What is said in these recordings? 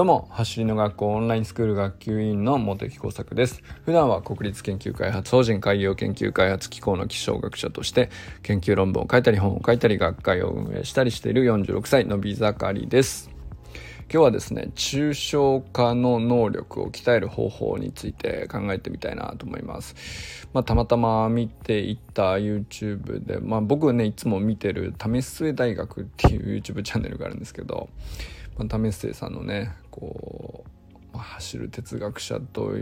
どうも、走りの学校オンラインスクール学級委員の茂木耕作です。普段は国立研究開発法人海洋研究開発機構の気象学者として、研究論文を書いたり本を書いたり学会を運営したりしている46歳のび盛りです。今日はですね、抽象化の能力を鍛える方法について考えてみたいなと思います。まあ、たまたま見ていた YouTube で、まあ、僕ね、いつも見てる為末大学っていう YouTube チャンネルがあるんですけど、まあ、為末さんのね、こう、まあ、走る哲学者と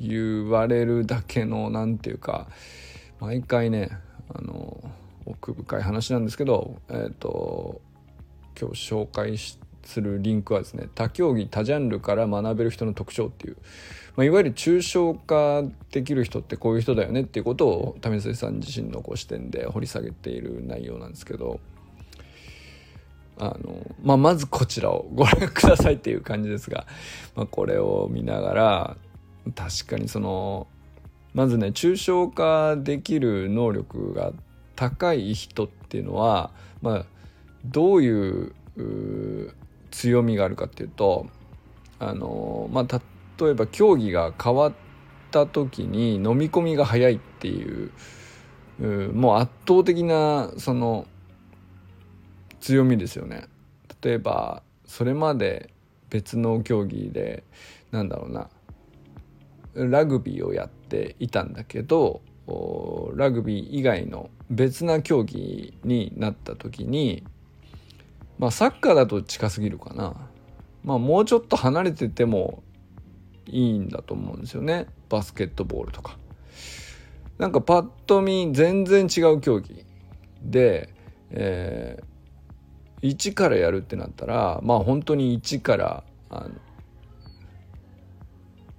言われるだけの、なんていうか、毎回ね、あの、奥深い話なんですけど、え、ー、と、今日紹介、するリンクはですね他競技多ジャンルから学べる人の特徴っていう、まあ、いわゆる抽象化できる人ってこういう人だよねっていうことを為末さん自身のこう視点で掘り下げている内容なんですけどあの、まあ、まずこちらをご覧くださいっていう感じですが、まあ、これを見ながら確かにそのまずね抽象化できる能力が高い人っていうのは、まあ、どういう強みがあるかっていうとあのまあ例えば競技が変わった時に飲み込みが早いっていうもう圧倒的なその強みですよね。例えばそれまで別の競技でなんだろうなラグビーをやっていたんだけどラグビー以外の別な競技になった時にまあサッカーだと近すぎるかな。まあもうちょっと離れててもいいんだと思うんですよね。バスケットボールとか。なんかパッと見全然違う競技で、えー、1からやるってなったらまあ本当に1からあの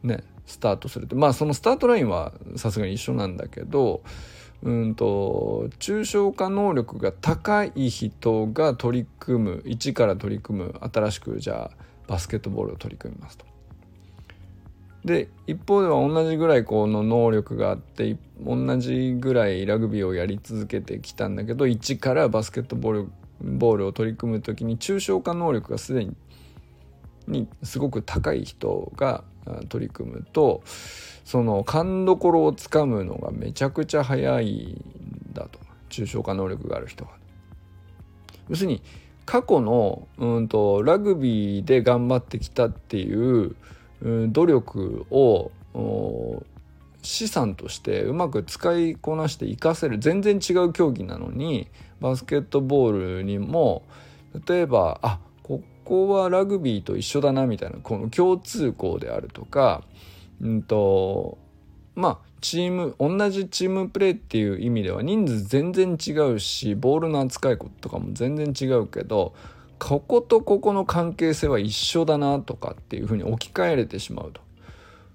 ねスタートするってまあそのスタートラインはさすがに一緒なんだけどうんと抽象化能力が高い人が取り組む一から取り組む新しくじゃあバスケットボールを取り組みますと。で一方では同じぐらいこの能力があって同じぐらいラグビーをやり続けてきたんだけど一からバスケットボールボールを取り組む時に抽象化能力がすでににすごく高い人が取り組むとその勘どころをつかむのがめちゃくちゃ早いんだと抽象化能力がある人は。要するに過去のうんとラグビーで頑張ってきたっていう、うん、努力を資産としてうまく使いこなして活かせる全然違う競技なのにバスケットボールにも例えばあここはラグビーと一緒だなみたいなこの共通項であるとかうんとまあチーム同じチームプレーっていう意味では人数全然違うしボールの扱いとかも全然違うけどこことここの関係性は一緒だなとかっていうふうに置き換えれてしまうと。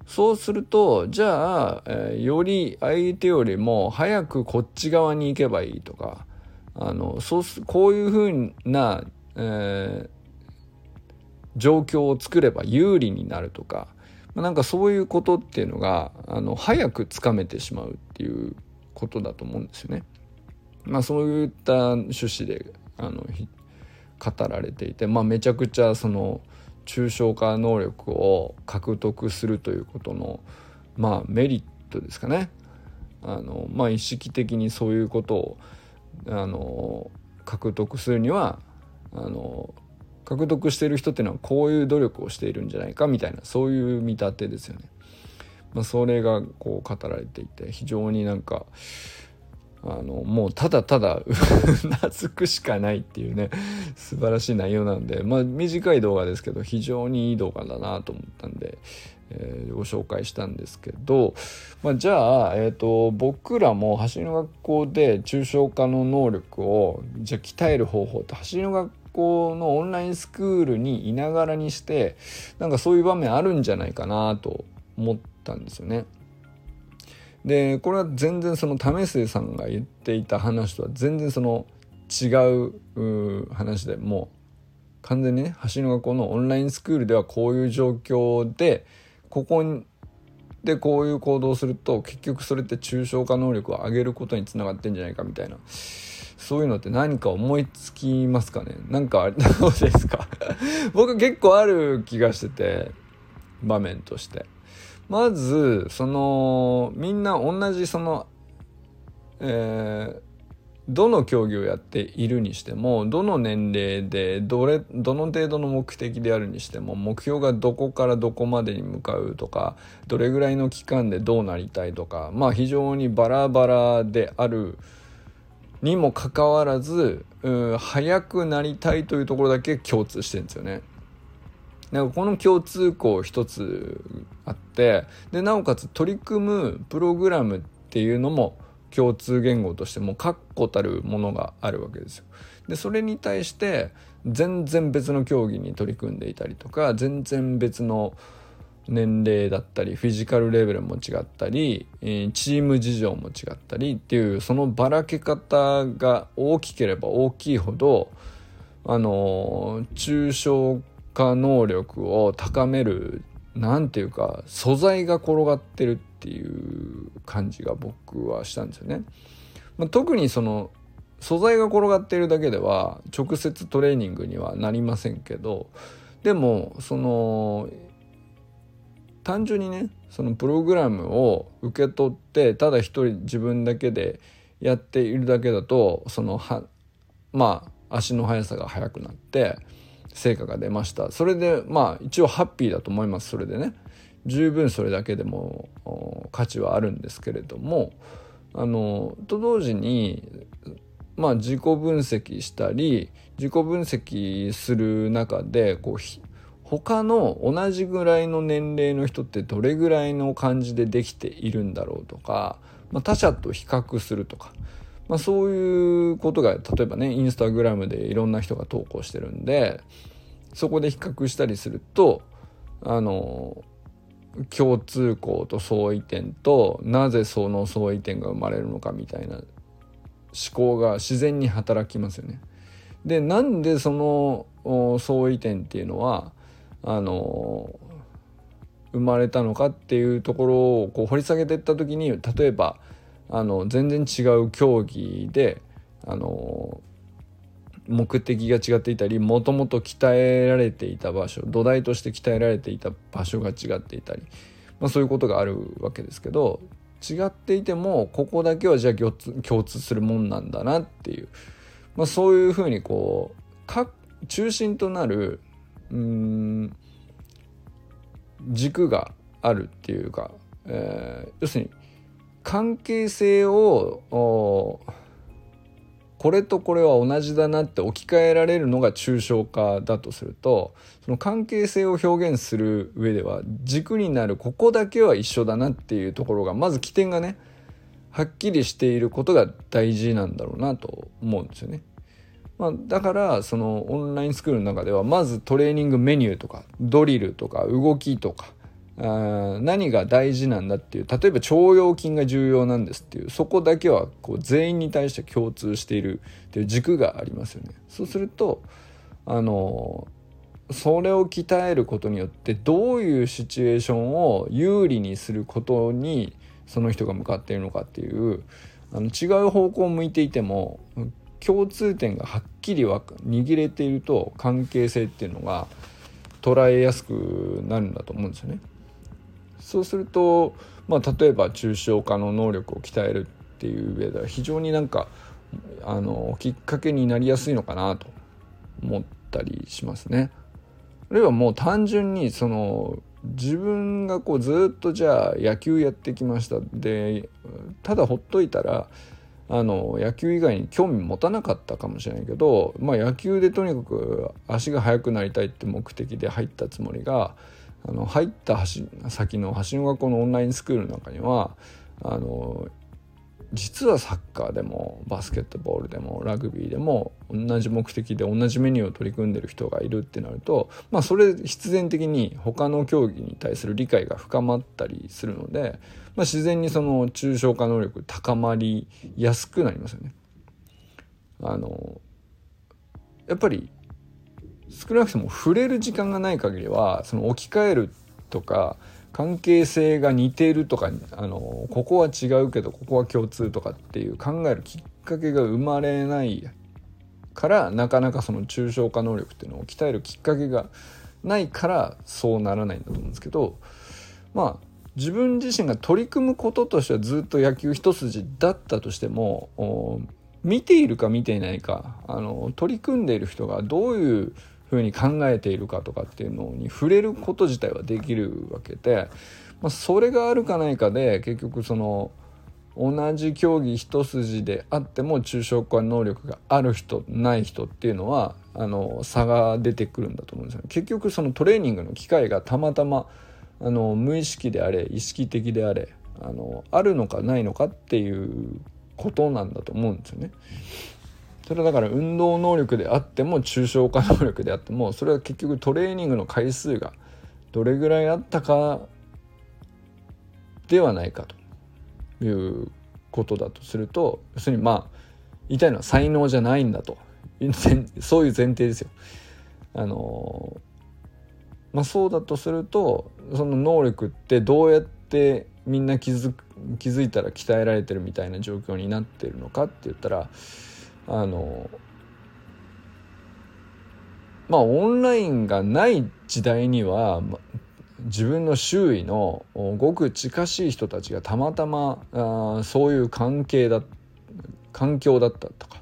そうするとじゃあ、えー、より相手よりも早くこっち側に行けばいいとかあのそうすこういうふうな、えー、状況を作れば有利になるとかなんかそういうことっていうのがあの早くつかめてしまうっていうことだと思うんですよね。まあそういった趣旨であの語られていて、まあ、めちゃくちゃその抽象化能力を獲得するということの、まあ、メリットですかね。あのまあ、意識的にそういうことをあの獲得するにはあの獲得してる人っていうのはこういう努力をしているんじゃないかみたいなそういう見立てですよね。まあ、それがこう語られていて非常になんかあのもうただただうなずくしかないっていうね素晴らしい内容なんでまあ短い動画ですけど非常にいい動画だなと思ったんで、えー、ご紹介したんですけど、まあ、じゃあ、えーと、僕らも走りの学校で抽象化の能力をじゃ鍛える方法って走りの学校校のオンラインスクールにいながらにしてなんかそういう場面あるんじゃないかなと思ったんですよね。でこれは全然その為末さんが言っていた話とは全然その違う話でもう完全にね橋の学校のオンラインスクールではこういう状況でここにでこういう行動をすると結局それって抽象化能力を上げることにつながってんじゃないかみたいな。そういうのって何か思いつきますかね？なんかどうですか？僕結構ある気がしてて場面として。まずそのみんな同じそのえー、どの競技をやっているにしてもどの年齢でどれどの程度の目的であるにしても目標がどこからどこまでに向かうとかどれぐらいの期間でどうなりたいとかまあ非常にバラバラであるにもかかわらず、うん、早くなりたいというところだけ共通してるんですよね。なんかこの共通項一つあってでなおかつ取り組むプログラムっていうのも共通言語としても確固たるものがあるわけですよ。でそれに対して全然別の競技に取り組んでいたりとか全然別の年齢だったりフィジカルレベルも違ったりチーム事情も違ったりっていうそのばらけ方が大きければ大きいほどあの抽象化能力を高める何ていうか素材が転がってるっていう感じが僕はしたんですよね。まあ、特にその素材が転がっているだけでは直接トレーニングにはなりませんけどでもその単純にねそのプログラムを受け取ってただ一人自分だけでやっているだけだとそのはまあ足の速さが速くなって成果が出ました。それでまあ一応ハッピーだと思います。それでね。十分それだけでも価値はあるんですけれども。あのと同時にまあ自己分析したり自己分析する中でこう他の同じぐらいの年齢の人ってどれぐらいの感じでできているんだろうとか、まあ、他者と比較するとか、まあ、そういうことが例えばねインスタグラムでいろんな人が投稿してるんでそこで比較したりするとあの共通項と相違点となぜその相違点が生まれるのかみたいな思考が自然に働きますよね。でなんでその相違点っていうのはあの生まれたのかっていうところをこう掘り下げていった時に例えばあの全然違う競技であの目的が違っていたりもともと鍛えられていた場所土台として鍛えられていた場所が違っていたり、まあ、そういうことがあるわけですけど違っていてもここだけはじゃあ共通するもんなんだなっていう、まあ、そういうふうにこう中心となるうん軸があるっていうか、えー、要するに関係性をこれとこれは同じだなって置き換えられるのが抽象化だとするとその関係性を表現する上では軸になるここだけは一緒だなっていうところがまず起点がねはっきりしていることが大事なんだろうなと思うんですよね。まあ、だからそのオンラインスクールの中ではまずトレーニングメニューとかドリルとか動きとかあ何が大事なんだっていう例えば腸腰筋が重要なんですっていうそこだけはこう全員に対して共通しているっていう軸がありますよね。そうするとあのそれを鍛えることによってどういうシチュエーションを有利にすることにその人が向かっているのかっていうあの違う方向を向いていても共通点がはっきり握れていると関係性っていうのが捉えやすくなるんだと思うんですよね。そうすると、まあ、例えば抽象化の能力を鍛えるっていう上では非常になんかあのきっかけになりやすいのかなと思ったりしますね。あるいはもう単純にその自分がこうずっとじゃあ野球やってきましたでただほっといたらあの野球以外に興味持たなかったかもしれないけど、まあ、野球でとにかく足が速くなりたいって目的で入ったつもりがあの入った先の橋の学校のオンラインスクールの中にはあの実はサッカーでもバスケットボールでもラグビーでも同じ目的で同じメニューを取り組んでる人がいるってなるとまあそれ必然的に他の競技に対する理解が深まったりするので、まあ、自然にその抽象化能力高まりやすくなりますよね。あのやっぱり少なくとも触れる時間がない限りはその置き換えるとか関係性が似ているとかあのここは違うけどここは共通とかっていう考えるきっかけが生まれないからなかなかその抽象化能力っていうのを鍛えるきっかけがないからそうならないんだと思うんですけどまあ自分自身が取り組むこととしてはずっと野球一筋だったとしても見ているか見ていないかあの取り組んでいる人がどういうふうに考えているかとかっていうのに触れること自体はできるわけで、まあ、それがあるかないかで結局その同じ競技一筋であっても抽象化能力がある人ない人っていうのはあの差が出てくるんだと思うんですよね。結局そのトレーニングの機会がたまたまあの無意識であれ意識的であれあのあるのかないのかっていうことなんだと思うんですよね。それはだから運動能力であっても抽象化能力であってもそれは結局トレーニングの回数がどれぐらいあったかではないかということだとすると要するにまあ言いたいのは才能じゃないんだとそういう前提ですよ。あのまあ、そうだとするとその能力ってどうやってみんな気づ気づいたら鍛えられてるみたいな状況になってるのかって言ったらあのまあオンラインがない時代には、自分の周囲のごく近しい人たちがたまたまあそういう関係だ環境だったとか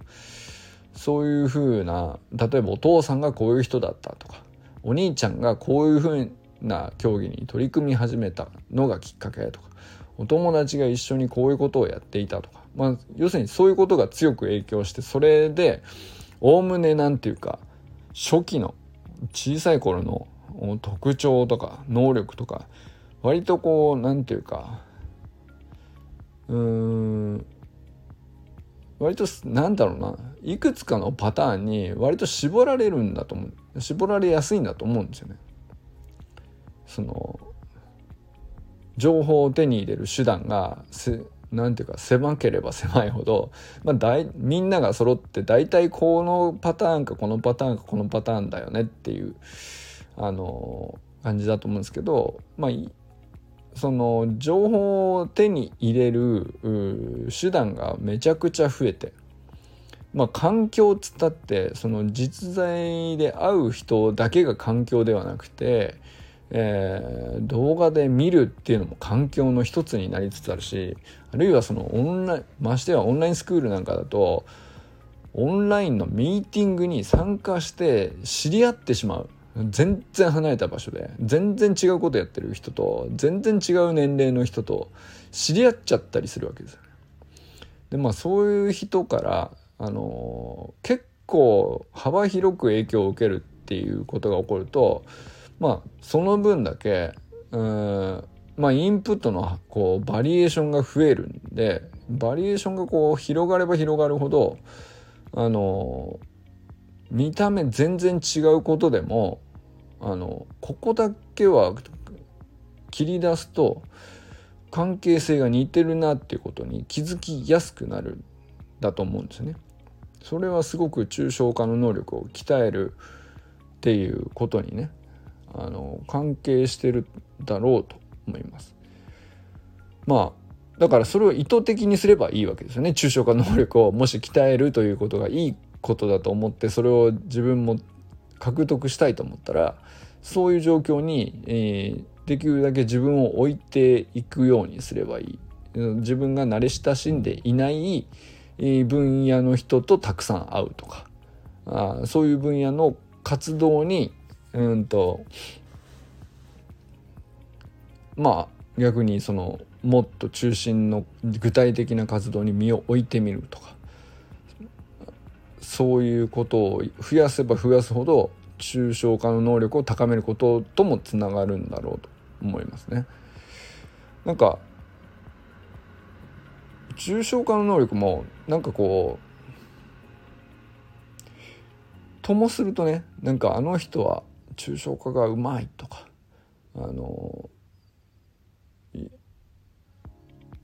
そういうふうな例えばお父さんがこういう人だったとかお兄ちゃんがこういうふうな競技に取り組み始めたのがきっかけとかお友達が一緒にこういうことをやっていたとか、まあ、要するにそういうことが強く影響してそれでおおむねなんていうか初期の小さい頃の特徴とか能力とか割とこうなんていうかうーん割となんだろうないくつかのパターンに割と絞られるんだと思う絞られやすいんだと思うんですよね。その情報を手に入れる手段がなんていうか狭ければ狭いほど、まあ、だいみんなが揃って大体このパターンかこのパターンかこのパターンだよねっていうあの感じだと思うんですけどまあその情報を手に入れる手段がめちゃくちゃ増えてまあ環境つったってその実在で会う人だけが環境ではなくてえー、動画で見るっていうのも環境の一つになりつつあるしあるいはそのオンラインましてはオンラインスクールなんかだとオンラインのミーティングに参加して知り合ってしまう全然離れた場所で全然違うことやってる人と全然違う年齢の人と知り合っちゃったりするわけですよね。でまあそういう人からあの、結構幅広く影響を受けるっていうことが起こるとまあその分だけうんまあインプットのこうバリエーションが増えるんでバリエーションがこう広がれば広がるほどあの見た目全然違うことでもあのここだけは切り出すと関係性が似てるなっていうことに気づきやすくなるだと思うんですね。それはすごく抽象化の能力を鍛えるっていうことにねあの関係してるだろうと思います。まあだからそれを意図的にすればいいわけですよね抽象化能力をもし鍛えるということがいいことだと思ってそれを自分も獲得したいと思ったらそういう状況に、えー、できるだけ自分を置いていくようにすればいい自分が慣れ親しんでいない分野の人とたくさん会うとかあそういう分野の活動にうんとまあ逆にそのもっと中心の具体的な活動に身を置いてみるとかそういうことを増やせば増やすほど抽象化の能力を高めることともつながるんだろうと思いますね。なんか抽象化の能力もなんかこうともするとねなんかあの人は抽象化がうまいとかあの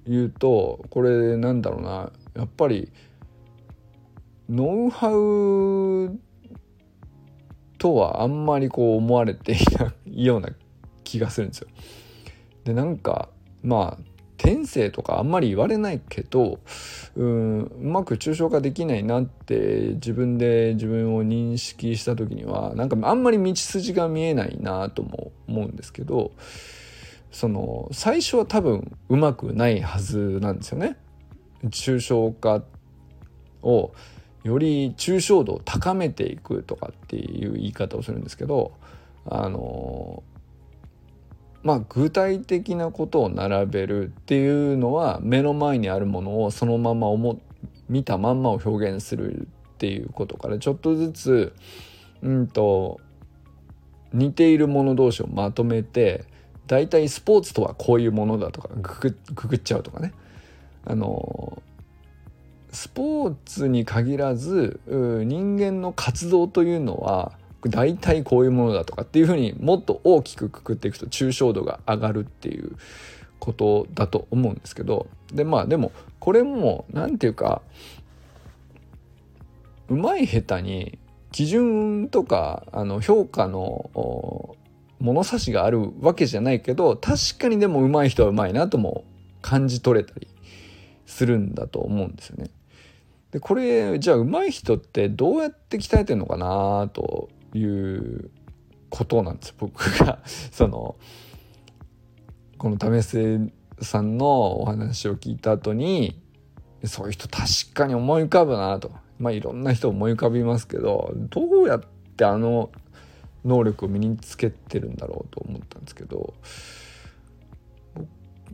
言うとこれなんだろうなやっぱりノウハウとはあんまりこう思われていないような気がするんですよ。でなんかまあ天性とかあんまり言われないけどうんうまく抽象化できないなって自分で自分を認識した時にはなんかあんまり道筋が見えないなとも思うんですけどその最初は多分うまくないはずなんですよね。抽象化をより抽象度を高めていくとかっていう言い方をするんですけどあのまあ具体的なことを並べるっていうのは目の前にあるものをそのまま思見たまんまを表現するっていうことからちょっとずつうんと似ているもの同士をまとめて大体スポーツとはこういうものだとかくくっちゃうとかね。あのスポーツに限らず人間の活動というのは大体こういうものだとかっていうふうにもっと大きくくくっていくと抽象度が上がるっていうことだと思うんですけどでまあでもこれも何て言うかうまい下手に基準とかあの評価の物差しがあるわけじゃないけど確かにでも上手い人は上手いなとも感じ取れたりするんだと思うんですよね。でこれじゃあ上手い人ってどうやって鍛えてんのかなということなんです僕が。そのこの為末さんのお話を聞いた後にそういう人確かに思い浮かぶなと。まあいろんな人思い浮かびますけどどうやってあの能力を身につけてるんだろうと思ったんですけど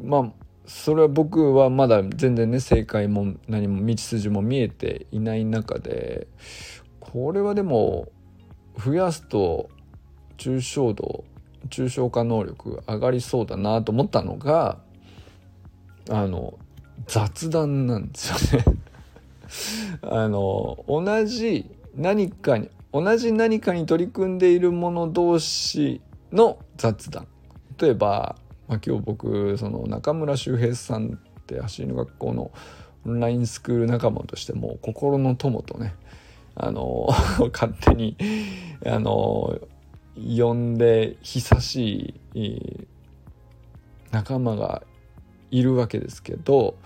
まあそれは僕はまだ全然ね正解も何も道筋も見えていない中でこれはでも増やすと抽象度抽象化能力上がりそうだなと思ったのがあの雑談なんですよね。あの同じ何かに同じ何かに取り組んでいる者同士の雑談。例えば、まあ、今日僕その中村修平さんって走りの学校のオンラインスクール仲間としても心の友とねあの 勝手にあの呼んで久しい仲間がいるわけですけど、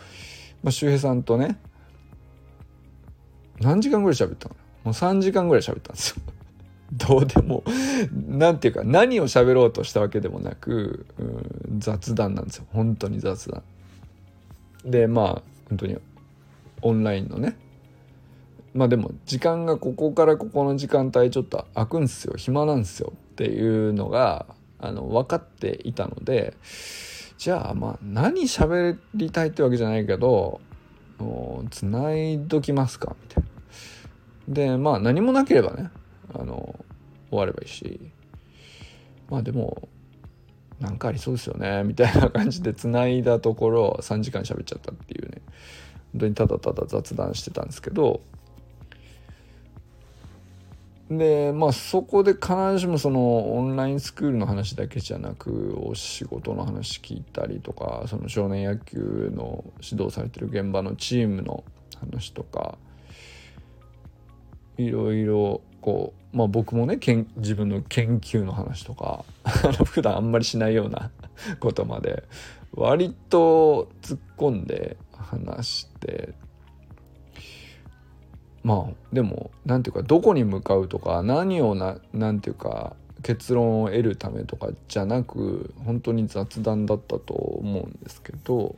まあ、周平さんとね何時間ぐらい喋ったの？もう3時間ぐらい喋ったんですよ。どうでも何ていうか何を喋ろうとしたわけでもなく、うん、雑談なんですよ本当に雑談。でまあ本当にオンラインのねまあでも時間がここからここの時間帯ちょっと空くんすよ。暇なんすよっていうのがあの分かっていたのでじゃあまあ何喋りたいってわけじゃないけどつないどきますかみたいな。でまあ何もなければねあの終わればいいし。まあでもなんかありそうですよねみたいな感じでつないだところ3時間喋っちゃったっていうね。本当にただただ雑談してたんですけどでまあそこで必ずしもそのオンラインスクールの話だけじゃなくお仕事の話聞いたりとかその少年野球の指導されてる現場のチームの話とかいろいろこうまあ僕もねけん自分の研究の話とか 普段あんまりしないような ことまで割と突っ込んで話してまあでも何ていうかどこに向かうとか何をな何ていうか結論を得るためとかじゃなく本当に雑談だったと思うんですけど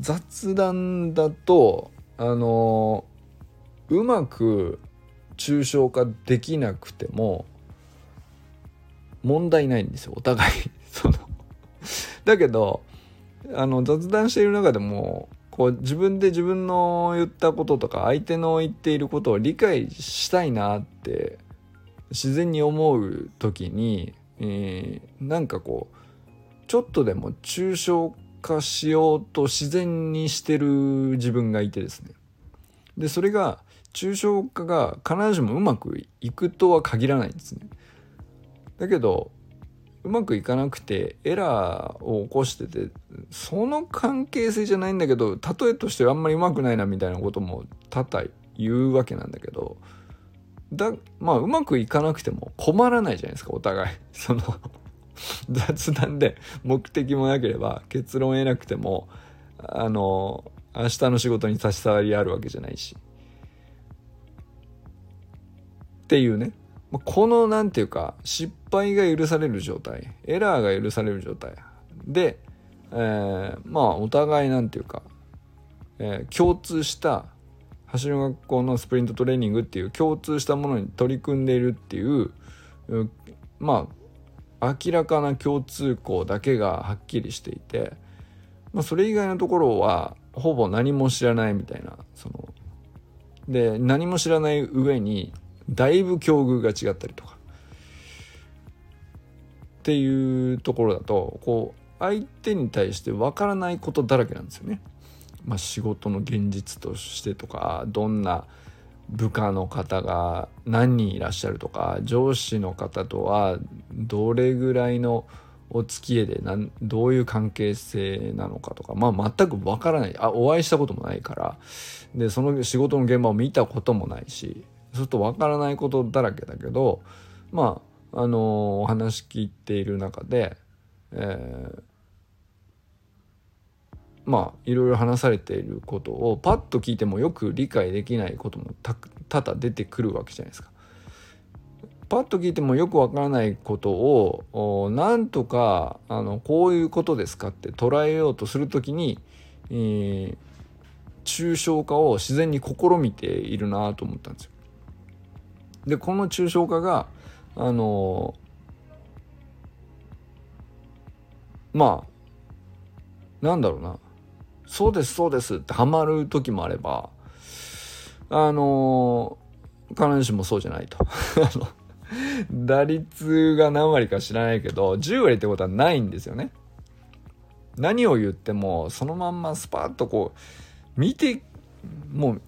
雑談だとあのうまく抽象化できなくても問題ないんですよお互い。そのだけどあの雑談している中でもこう自分で自分の言ったこととか相手の言っていることを理解したいなって自然に思う時に、えー、なんかこうちょっとでも抽象化しようと自然にしてる自分がいてですね。でそれが抽象化が必ずしもうまくいくとは限らないんですね。だけどうまくいかなくてエラーを起こしててその関係性じゃないんだけど例えとしてあんまりうまくないなみたいなことも多々言うわけなんだけどだまあうまくいかなくても困らないじゃないですかお互い。その 雑談で目的もなければ結論得なくてもあの明日の仕事に差し障りあるわけじゃないし。っていうね。この何て言うか失敗が許される状態エラーが許される状態。で、えー、まあお互い何て言うか、えー、共通した走る学校のスプリントトレーニングっていう共通したものに取り組んでいるっていうまあ明らかな共通項だけがはっきりしていて、まあ、それ以外のところはほぼ何も知らないみたいなそので何も知らない上にだいぶ境遇が違ったりとか。っていうところだとこう相手に対してわからないことだらけなんですよね。まあ、仕事の現実としてとかどんな部下の方が何人いらっしゃるとか上司の方とはどれぐらいのお付き合いでなんどういう関係性なのかとか、まあ、全くわからない。あお会いしたこともないから。でその仕事の現場を見たこともないし。するとわからないことだらけだけどまああのお話聞いている中で、えー、まあいろいろ話されていることをパッと聞いてもよく理解できないことも多々出てくるわけじゃないですか。パッと聞いてもよくわからないことをなんとかあのこういうことですかって捉えようとする時に、えー、抽象化を自然に試みているなと思ったんですよ。でこの抽象化があのまあなんだろうな。そうですそうですってハマる時もあればあの必ずしもそうじゃないと。打率が何割か知らないけど10割ってことはないんですよね。何を言ってもそのまんまスパッとこう見てもう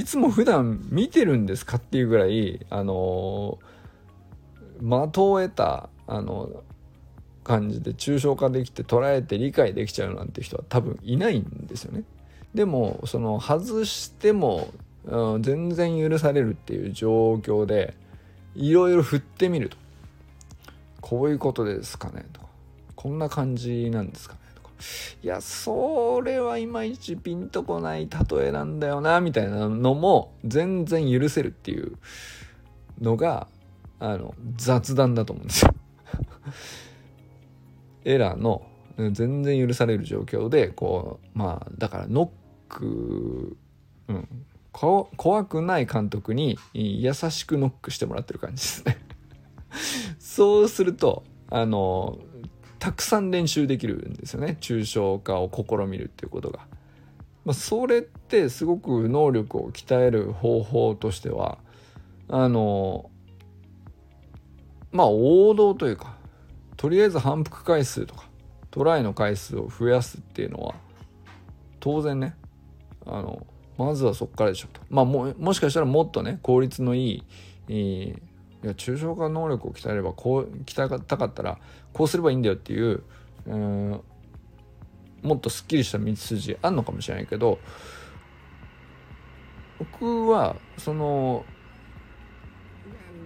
いつも普段見てるんですかっていうぐらいあの的を得たあの感じで抽象化できて捉えて理解できちゃうなんて人は多分いないんですよね。でもその外しても、うん、全然許されるっていう状況でいろいろ振ってみると。こういうことですかねとか。こんな感じなんですか。いやそれはいまいちピンとこない例えなんだよなみたいなのも全然許せるっていうのがあの雑談だと思うんですよ。エラーの全然許される状況でこうまあだからノック、うん、怖くない監督に優しくノックしてもらってる感じですね。そうするとあのたくさん練習できるんですよね抽象化を試みるっていうことが。まあ、それってすごく能力を鍛える方法としてはあのまあ王道というかとりあえず反復回数とかトライの回数を増やすっていうのは当然ねあのまずはそこからでしょとまあももしかしたらもっとね効率のいいいや抽象化能力を鍛えればこう鍛えたかったらこうすればいいんだよっていううんもっとすっきりした道筋あんのかもしれないけど僕はその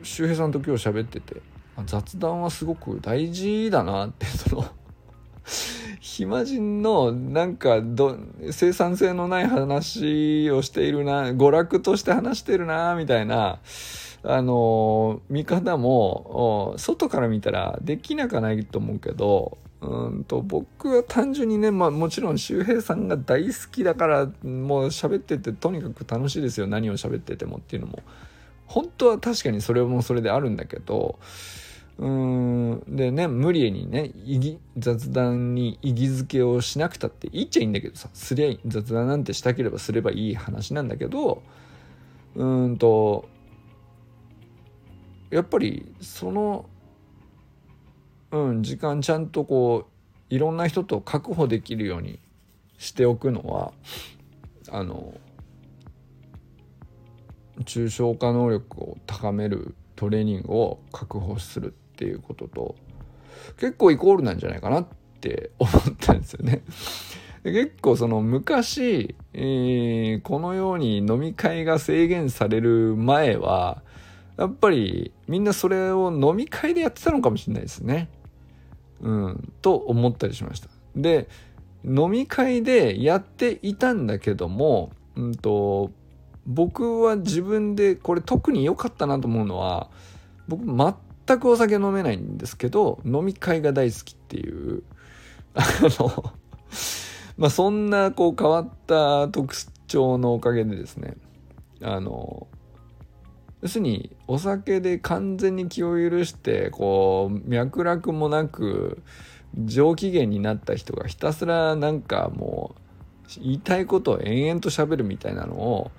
周平さんと今日喋ってて雑談はすごく大事だなってその 暇人のなんかど生産性のない話をしているな娯楽として話してるなみたいなあの見方も外から見たらできなくはないと思うけどうんと僕は単純にね、まあ、もちろん周平さんが大好きだからもう喋っててとにかく楽しいですよ。何を喋っててもっていうのも。本当は確かにそれもそれであるんだけどうんでね無理にね雑談に意義づけをしなくたって言っちゃいいんだけどさすりゃ雑談なんてしたければすればいい話なんだけどうんとやっぱりそのうん時間ちゃんとこういろんな人と確保できるようにしておくのはあの抽象化能力を高めるトレーニングを確保するっていうことと結構イコールなんじゃないかなって思ったんですよね。結構その昔、えー、このように飲み会が制限される前はやっぱりみんなそれを飲み会でやってたのかもしれないですね。うん、と思ったりしました。で飲み会でやっていたんだけども、うんと、僕は自分でこれ特に良かったなと思うのは僕全くお酒飲めないんですけど飲み会が大好きっていう あのまあそんなこう変わった特徴のおかげでですねあの要するにお酒で完全に気を許してこう脈絡もなく上機嫌になった人がひたすらなんかもう言いたいことを延々と喋るみたいなのを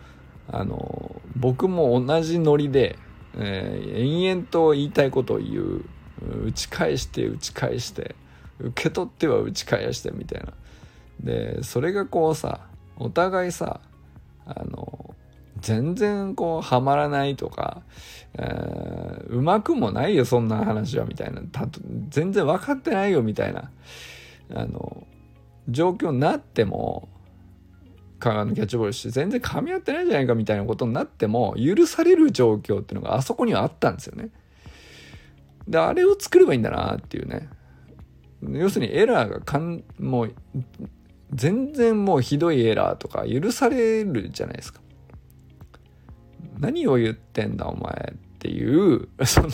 あの僕も同じノリで、えー、延々と言いたいことを言う打ち返して打ち返して受け取っては打ち返してみたいな。でそれがこうさお互いさあの全然こうはまらないとか、えー、うまくもないよそんな話はみたいな全然分かってないよみたいなあの状況になっても香川のキャッチボールして全然噛み合ってないじゃないかみたいなことになっても許される状況っていうのがあそこにはあったんですよね。であれを作ればいいんだなっていうね要するにエラーがかんもう全然もうひどいエラーとか許されるじゃないですか。何を言ってんだお前っていう その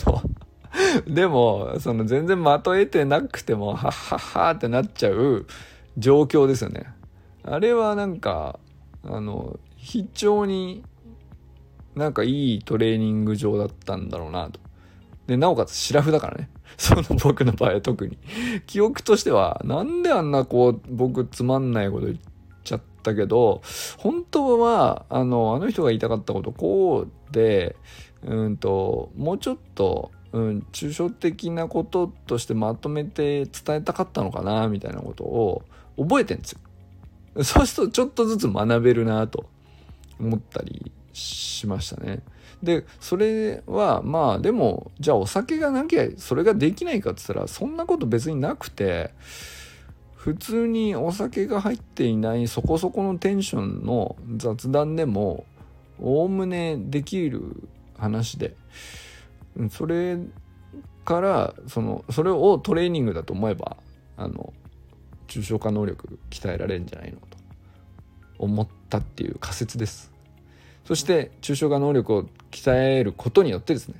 でもその全然的得てなくてもはっはっはってなっちゃう状況ですよね。あれはなんかあの非常になんかいいトレーニング場だったんだろうなと。で、なおかつシラフだからね。その僕の場合は特に。記憶としては、なんであんなこう、僕つまんないこと言っちゃったけど、本当は、あの、あの人が言いたかったことこうで、うんと、もうちょっと、うん、抽象的なこととしてまとめて伝えたかったのかな、みたいなことを覚えてんですよ。そうするとちょっとずつ学べるなと思ったりしましたね。でそれはまあでもじゃあお酒がなきゃそれができないかっつったらそんなこと別になくて普通にお酒が入っていないそこそこのテンションの雑談でもおおむねできる話で。それからそのそれをトレーニングだと思えばあの抽象化能力鍛えられるんじゃないのと。思ったっていう仮説です。そして抽象化能力を鍛えることによってですね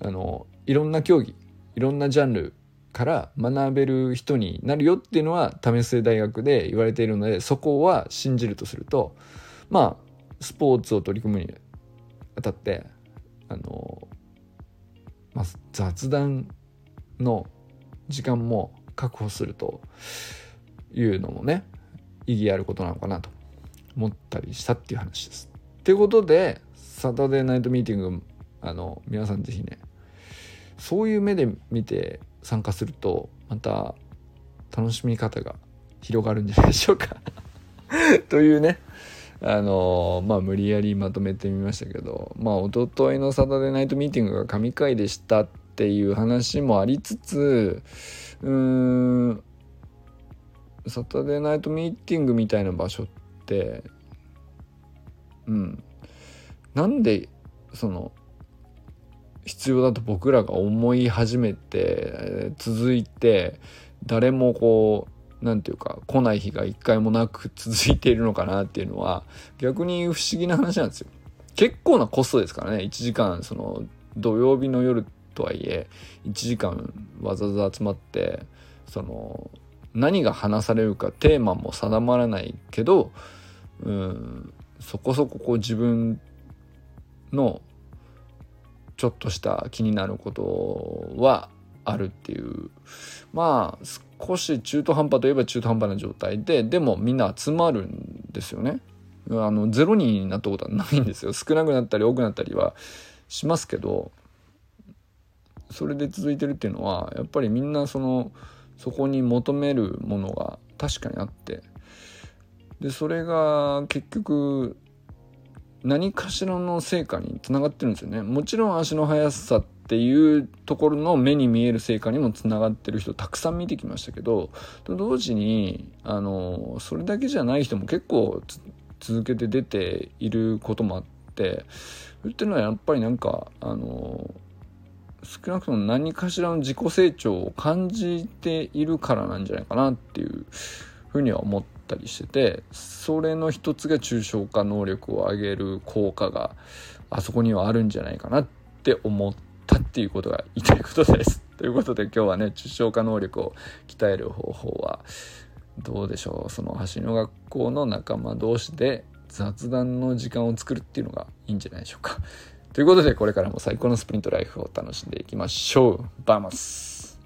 あのいろんな競技いろんなジャンルから学べる人になるよっていうのは為末大学で言われているのでそこは信じるとするとまあスポーツを取り組むにあたってあの、まあ、雑談の時間も確保するというのもね意義あることなのかなと思ったりしたっていう話です。ということでサタデーナイトミーティングあの皆さん是非ねそういう目で見て参加するとまた楽しみ方が広がるんじゃないでしょうか。というね。あのまあ無理やりまとめてみましたけどまあ一昨日のサタデーナイトミーティングが神回でしたっていう話もありつつうーんサタデーナイトミーティングみたいな場所ってうん。なんでその必要だと僕らが思い始めて続いて誰もこう何て言うか来ない日が一回もなく続いているのかなっていうのは逆に不思議な話なんですよ。結構なコストですからね1時間その土曜日の夜とはいえ1時間わざわざ集まってその何が話されるかテーマも定まらないけどうんそこそここう自分のちょっとした気になることはあるっていう。まあ少し中途半端といえば中途半端な状態ででもみんな集まるんですよね。あのゼロになったことはないんですよ。少なくなったり多くなったりはしますけど。それで続いてるっていうのはやっぱりみんなそのそこに求めるものが確かにあって。でそれが結局何かしらの成果につながってるんですよね。もちろん足の速さっていうところの目に見える成果にもつながってる人たくさん見てきましたけどと同時にあのそれだけじゃない人も結構続けて出ていることもあってそれっていうのはやっぱりなんかあの少なくとも何かしらの自己成長を感じているからなんじゃないかなっていうふうには思ってったりしててそれの一つが抽象化能力を上げる効果があそこにはあるんじゃないかなって思ったっていうことが言いたいことです。ということで今日はね抽象化能力を鍛える方法はどうでしょう？その橋の学校の仲間同士で雑談の時間を作るっていうのがいいんじゃないでしょうか。ということでこれからも最高のスプリントライフを楽しんでいきましょう。バーマス